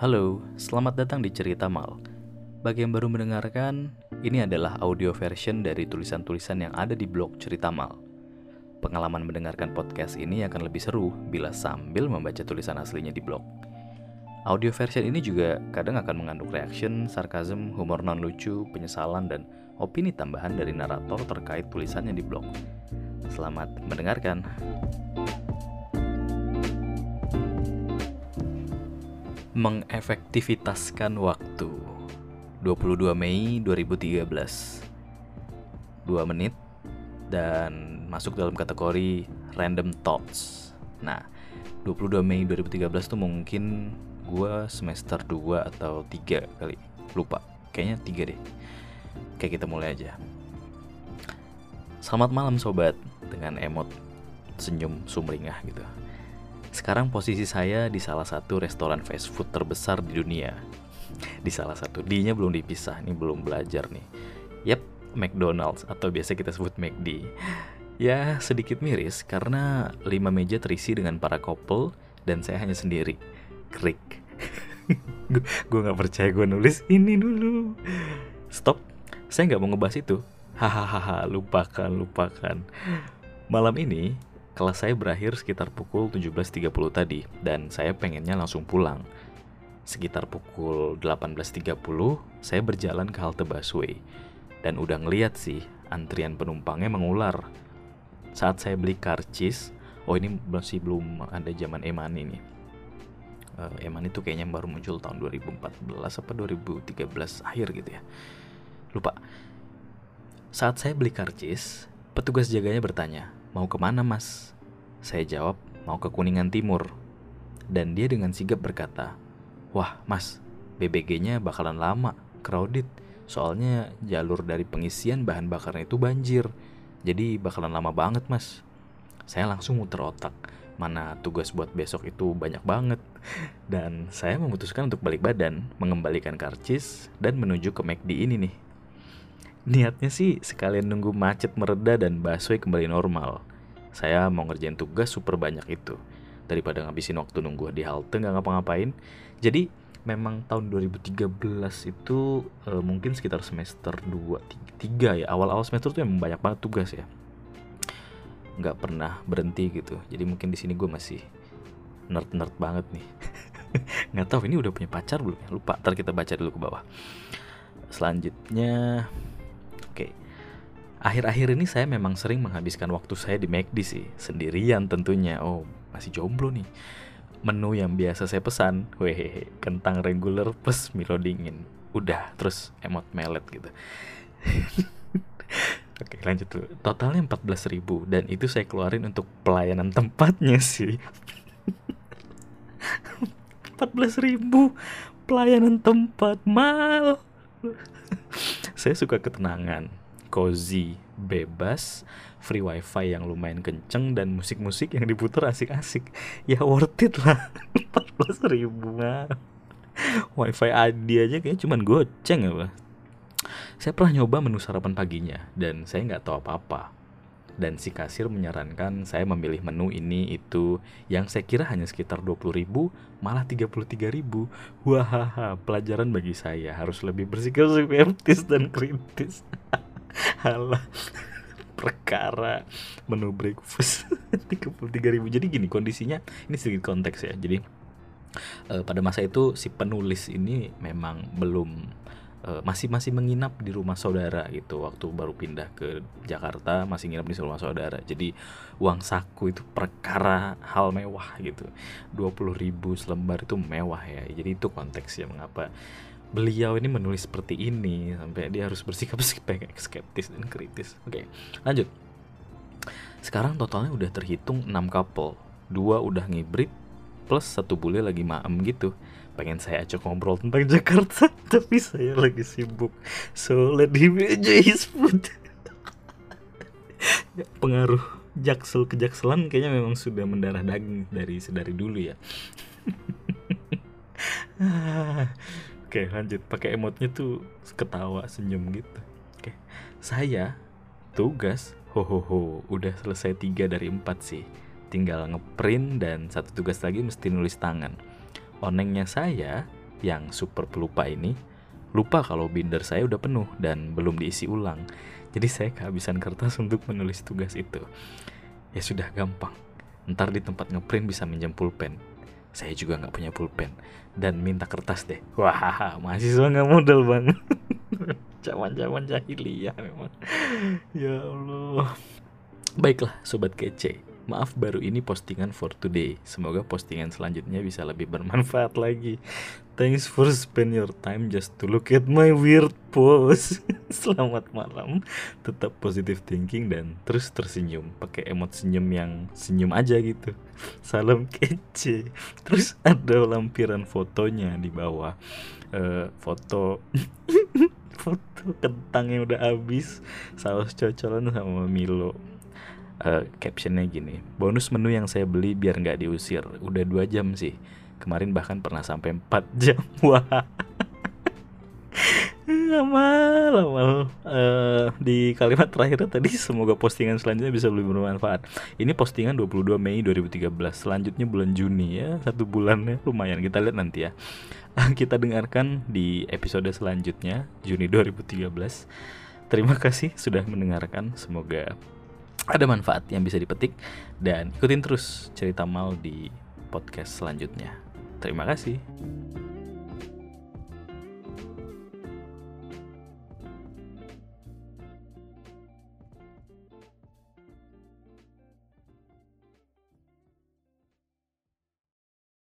Halo, selamat datang di Cerita Mal. Bagi yang baru mendengarkan, ini adalah audio version dari tulisan-tulisan yang ada di blog Cerita Mal. Pengalaman mendengarkan podcast ini akan lebih seru bila sambil membaca tulisan aslinya di blog. Audio version ini juga kadang akan mengandung reaction, sarkasm, humor non lucu, penyesalan, dan opini tambahan dari narator terkait tulisannya di blog. Selamat mendengarkan. Mengefektivitaskan waktu. 22 Mei 2013 2 menit dan masuk dalam kategori random thoughts. Nah 22 Mei 2013 tuh mungkin gue semester 2 atau 3 kali. Lupa kayaknya 3 deh. Oke kita mulai aja. Selamat malam sobat Dengan emot senyum sumringah gitu sekarang posisi saya di salah satu restoran fast food terbesar di dunia. Di salah satu, D-nya belum dipisah, nih belum belajar nih. Yap, McDonald's atau biasa kita sebut McD. Ya, sedikit miris karena lima meja terisi dengan para couple dan saya hanya sendiri. Krik. gue gak percaya gue nulis ini dulu. Stop, saya nggak mau ngebahas itu. Hahaha, lupakan, lupakan. Malam ini Kelas saya berakhir sekitar pukul 17.30 tadi dan saya pengennya langsung pulang. Sekitar pukul 18.30 saya berjalan ke halte busway dan udah ngeliat sih antrian penumpangnya mengular. Saat saya beli karcis, oh ini masih belum ada zaman Eman ini. Uh, Eman itu kayaknya baru muncul tahun 2014 apa 2013 akhir gitu ya. Lupa. Saat saya beli karcis, petugas jaganya bertanya, Mau ke mana mas? Saya jawab, mau ke Kuningan Timur. Dan dia dengan sigap berkata, Wah mas, BBG-nya bakalan lama, crowded. Soalnya jalur dari pengisian bahan bakarnya itu banjir. Jadi bakalan lama banget mas. Saya langsung muter otak. Mana tugas buat besok itu banyak banget. Dan saya memutuskan untuk balik badan, mengembalikan karcis, dan menuju ke McD ini nih Niatnya sih sekalian nunggu macet mereda dan busway kembali normal. Saya mau ngerjain tugas super banyak itu. Daripada ngabisin waktu nunggu di halte nggak ngapa-ngapain. Jadi memang tahun 2013 itu uh, mungkin sekitar semester 2 3 ya. Awal-awal semester tuh emang banyak banget tugas ya. Nggak pernah berhenti gitu. Jadi mungkin di sini gue masih nerd-nerd banget nih. nggak tahu ini udah punya pacar belum ya? Lupa. Ntar kita baca dulu ke bawah. Selanjutnya. Akhir-akhir ini saya memang sering menghabiskan waktu saya di McD sih, sendirian tentunya. Oh, masih jomblo nih. Menu yang biasa saya pesan, wehehe, kentang regular plus Milo dingin. Udah, terus emot melet gitu. Oke lanjut tuh Totalnya 14 ribu Dan itu saya keluarin untuk pelayanan tempatnya sih 14 ribu Pelayanan tempat Mal saya suka ketenangan, cozy, bebas, free wifi yang lumayan kenceng dan musik-musik yang diputar asik-asik. Ya worth it lah, 14 ribu mah. Wifi Adi aja kayaknya cuman goceng ya, Pak. Saya pernah nyoba menu sarapan paginya dan saya nggak tahu apa-apa dan si kasir menyarankan saya memilih menu ini itu yang saya kira hanya sekitar 20 ribu malah 33 ribu wah pelajaran bagi saya harus lebih bersikap skeptis dan kritis halah. Perkara menu breakfast. 33 ribu. Jadi gini kondisinya ini sedikit konteks ya. Jadi uh, pada masa itu si penulis ini memang belum uh, masih masih menginap di rumah saudara gitu. Waktu baru pindah ke Jakarta masih nginap di rumah saudara. Jadi uang saku itu perkara hal mewah gitu. 20 ribu selembar itu mewah ya. Jadi itu konteksnya mengapa beliau ini menulis seperti ini sampai dia harus bersikap skeptis dan kritis. Oke lanjut. Sekarang totalnya udah terhitung 6 couple. Dua udah ngibrit plus satu bule lagi maem gitu. Pengen saya ajak ngobrol tentang Jakarta tapi saya lagi sibuk. So let him enjoy his food. Pengaruh jaksel kejakselan kayaknya memang sudah mendarah daging dari sedari dulu ya oke lanjut pakai emotnya tuh ketawa senyum gitu oke saya tugas ho ho ho udah selesai tiga dari empat sih tinggal ngeprint dan satu tugas lagi mesti nulis tangan onengnya saya yang super pelupa ini lupa kalau binder saya udah penuh dan belum diisi ulang. Jadi saya kehabisan kertas untuk menulis tugas itu. Ya sudah gampang. Ntar di tempat ngeprint bisa minjem pulpen. Saya juga nggak punya pulpen dan minta kertas deh. Wah, mahasiswa nggak modal banget. Zaman-zaman jahiliyah memang. Ya Allah. Baiklah, sobat kece. Maaf baru ini postingan for today. Semoga postingan selanjutnya bisa lebih bermanfaat lagi. Thanks for spend your time just to look at my weird pose. Selamat malam. Tetap positive thinking dan terus tersenyum. Pakai emot senyum yang senyum aja gitu. Salam kece. Terus ada lampiran fotonya di bawah. Uh, foto foto kentang yang udah habis saus cocolan sama Milo uh, captionnya gini bonus menu yang saya beli biar nggak diusir udah dua jam sih kemarin bahkan pernah sampai 4 jam wah. Lama lama. Uh, di kalimat terakhir tadi semoga postingan selanjutnya bisa lebih bermanfaat. Ini postingan 22 Mei 2013 selanjutnya bulan Juni ya satu bulannya lumayan. Kita lihat nanti ya. Kita dengarkan di episode selanjutnya Juni 2013 terima kasih sudah mendengarkan semoga ada manfaat yang bisa dipetik. Dan ikutin terus cerita Mal di podcast selanjutnya. Terima kasih.